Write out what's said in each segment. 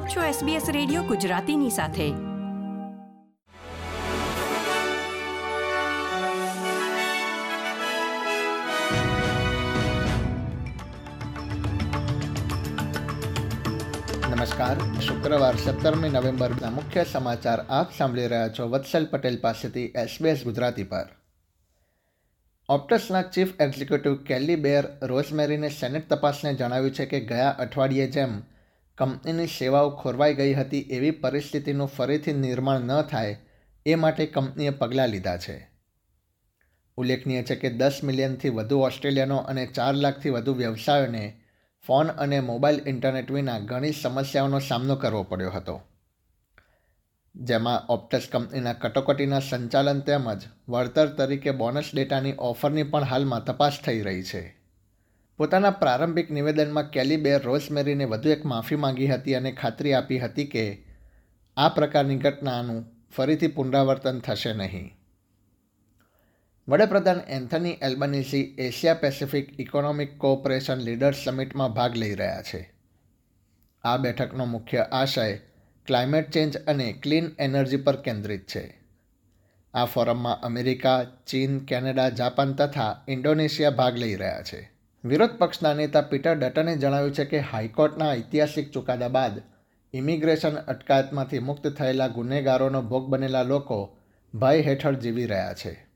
આપ છો SBS radio ગુજરાતીની સાથે. નમસ્કાર. શુક્રવાર સત્તરમી નવેમ્બરના મુખ્ય સમાચાર આપ સાંભળી રહ્યા છો વત્સલ પટેલ પાસેથી એસબીએસ ગુજરાતી પર. ઓપ્ટસના ચીફ એક્ઝિક્યુટિવ કેલી બેર રોઝમેરીને સેનેટ તપાસને જણાવ્યું છે કે ગયા અઠવાડિયે જેમ કંપનીની સેવાઓ ખોરવાઈ ગઈ હતી એવી પરિસ્થિતિનું ફરીથી નિર્માણ ન થાય એ માટે કંપનીએ પગલાં લીધા છે. ઉલ્લેખનીય છે કે દસ મિલિયનથી વધુ ઓસ્ટ્રેલિયનો અને ચાર લાખથી વધુ વ્યવસાયોને ફોન અને મોબાઈલ ઇન્ટરનેટ વિના ઘણી સમસ્યાઓનો સામનો કરવો પડ્યો હતો. જેમાં ઓપ્ટસ કંપનીના કટોકટીના સંચાલન તેમજ વળતર તરીકે બોનસ ડેટાની ઓફરની પણ હાલમાં તપાસ થઈ રહી છે. પોતાના પ્રારંભિક નિવેદનમાં કેલિબે રોઝમેરીને વધુ એક માફી માંગી હતી અને ખાતરી આપી હતી કે આ પ્રકારની ઘટનાનું ફરીથી પુનરાવર્તન થશે નહીં. વડાપ્રધાન Anthony Albanese Asia Pacific economic cooperation leaders સમિટમાં ભાગ લઈ રહ્યા છે. આ બેઠકનો મુખ્ય આશય ક્લાઇમેટ ચેન્જ અને ક્લીન એનર્જી પર કેન્દ્રિત છે. આ ફોરમમાં અમેરિકા, ચીન, કેનેડા, જાપાન તથા ઇન્ડોનેશિયા ભાગ લઈ રહ્યા છે. વિરોધ પક્ષના નેતા પીટર ડટને જણાવ્યું છે કે હાઈકોર્ટના ઐતિહાસિક ચુકાદા બાદ ઇમિગ્રેશન અટકાયતમાંથી મુક્ત થયેલા ગુનેગારોનો ભોગ બનેલા લોકો ભય હેઠળ જીવી રહ્યા છે.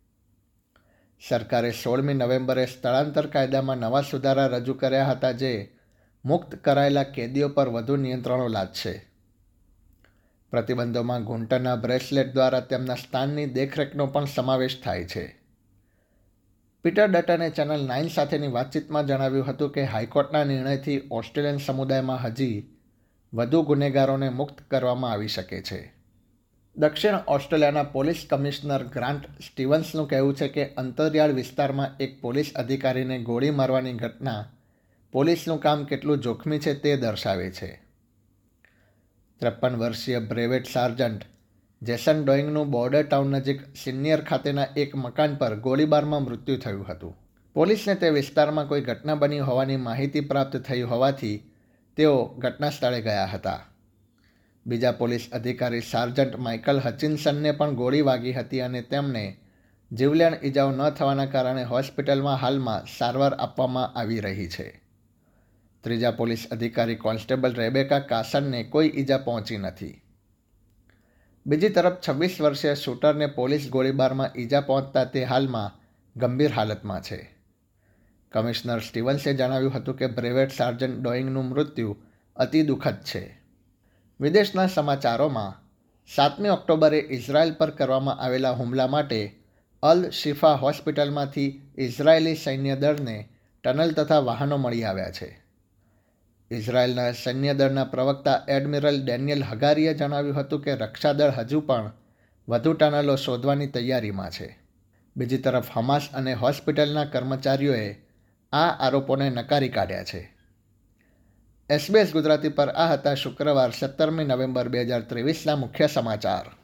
સરકારે સોળમી નવેમ્બરે સ્થળાંતર કાયદામાં નવા સુધારા રજૂ કર્યા હતા જે મુક્ત કરાયેલા કેદીઓ પર વધુ નિયંત્રણો લાદશે. પ્રતિબંધોમાં ઘૂંટણના બ્રેસલેટ દ્વારા તેમના સ્થાનની દેખરેખનો પણ સમાવેશ થાય છે. પીટર ડટને ચેનલ નાઇન સાથેની વાતચીતમાં જણાવ્યું હતું કે હાઈકોર્ટના નિર્ણયથી ઓસ્ટ્રેલિયન સમુદાયમાં હજી વધુ ગુનેગારોને મુક્ત કરવામાં આવી શકે છે. દક્ષિણ ઓસ્ટ્રેલિયાના પોલીસ કમિશનર ગ્રાન્ટ સ્ટીવન્સનું કહેવું છે કે અંતરિયાળ વિસ્તારમાં એક પોલીસ અધિકારીને ગોળી મારવાની ઘટના પોલીસનું કામ કેટલું જોખમી છે તે દર્શાવે છે. ત્રેપન વર્ષીય બ્રેવેટ સાર્જન્ટ જેસન ડોઈંગનું બોર્ડર ટાઉન નજીક સિનિયર ખાતેના એક મકાન પર ગોળીબારમાં મૃત્યુ થયું હતું. પોલીસને તે વિસ્તારમાં કોઈ ઘટના બની હોવાની માહિતી પ્રાપ્ત થઈ હોવાથી તેઓ ઘટના સ્થળે ગયા હતા. બીજા પોલીસ અધિકારી સાર્જન્ટ માઇકલ હચિન્સનને પણ ગોળી વાગી હતી અને તેમને જીવલેણ ઈજાઓ ન થવાના કારણે હોસ્પિટલમાં હાલમાં સારવાર આપવામાં આવી રહી છે. ત્રીજા પોલીસ અધિકારી કોન્સ્ટેબલ રેબેકા કાસનને કોઈ ઈજા પહોંચી નથી. બીજી તરફ છવ્વીસ વર્ષીય શૂટરને પોલીસ ગોળીબારમાં ઈજા પહોંચતા તે હાલમાં ગંભીર હાલતમાં છે. કમિશનર સ્ટીવન્સે જણાવ્યું હતું કે બ્રેવેટ સાર્જન્ટ ડોઈંગનું મૃત્યુ અતિ દુઃખદ છે. વિદેશના સમાચારોમાં, સાતમી ઓક્ટોબરે ઇઝરાયલ પર કરવામાં આવેલા હુમલા માટે અલ શિફા હોસ્પિટલમાંથી ઇઝરાયેલી સૈન્ય દળને ટનલ તથા વાહનો મળી આવ્યા છે. ઇઝરાયેલના સૈન્યદળના પ્રવક્તા એડમિરલ ડેનિયલ હગારીએ જણાવ્યું હતું કે રક્ષાદળ હજુ પણ વધુ ટનલો શોધવાની તૈયારીમાં છે. બીજી તરફ, હમાસ અને હોસ્પિટલના કર્મચારીઓએ આ આરોપોને નકારી કાઢ્યા છે. એસબીએસ ગુજરાતી પર આ હતા શુક્રવાર, સત્તરમી નવેમ્બર બે હજાર ત્રેવીસના મુખ્ય સમાચાર.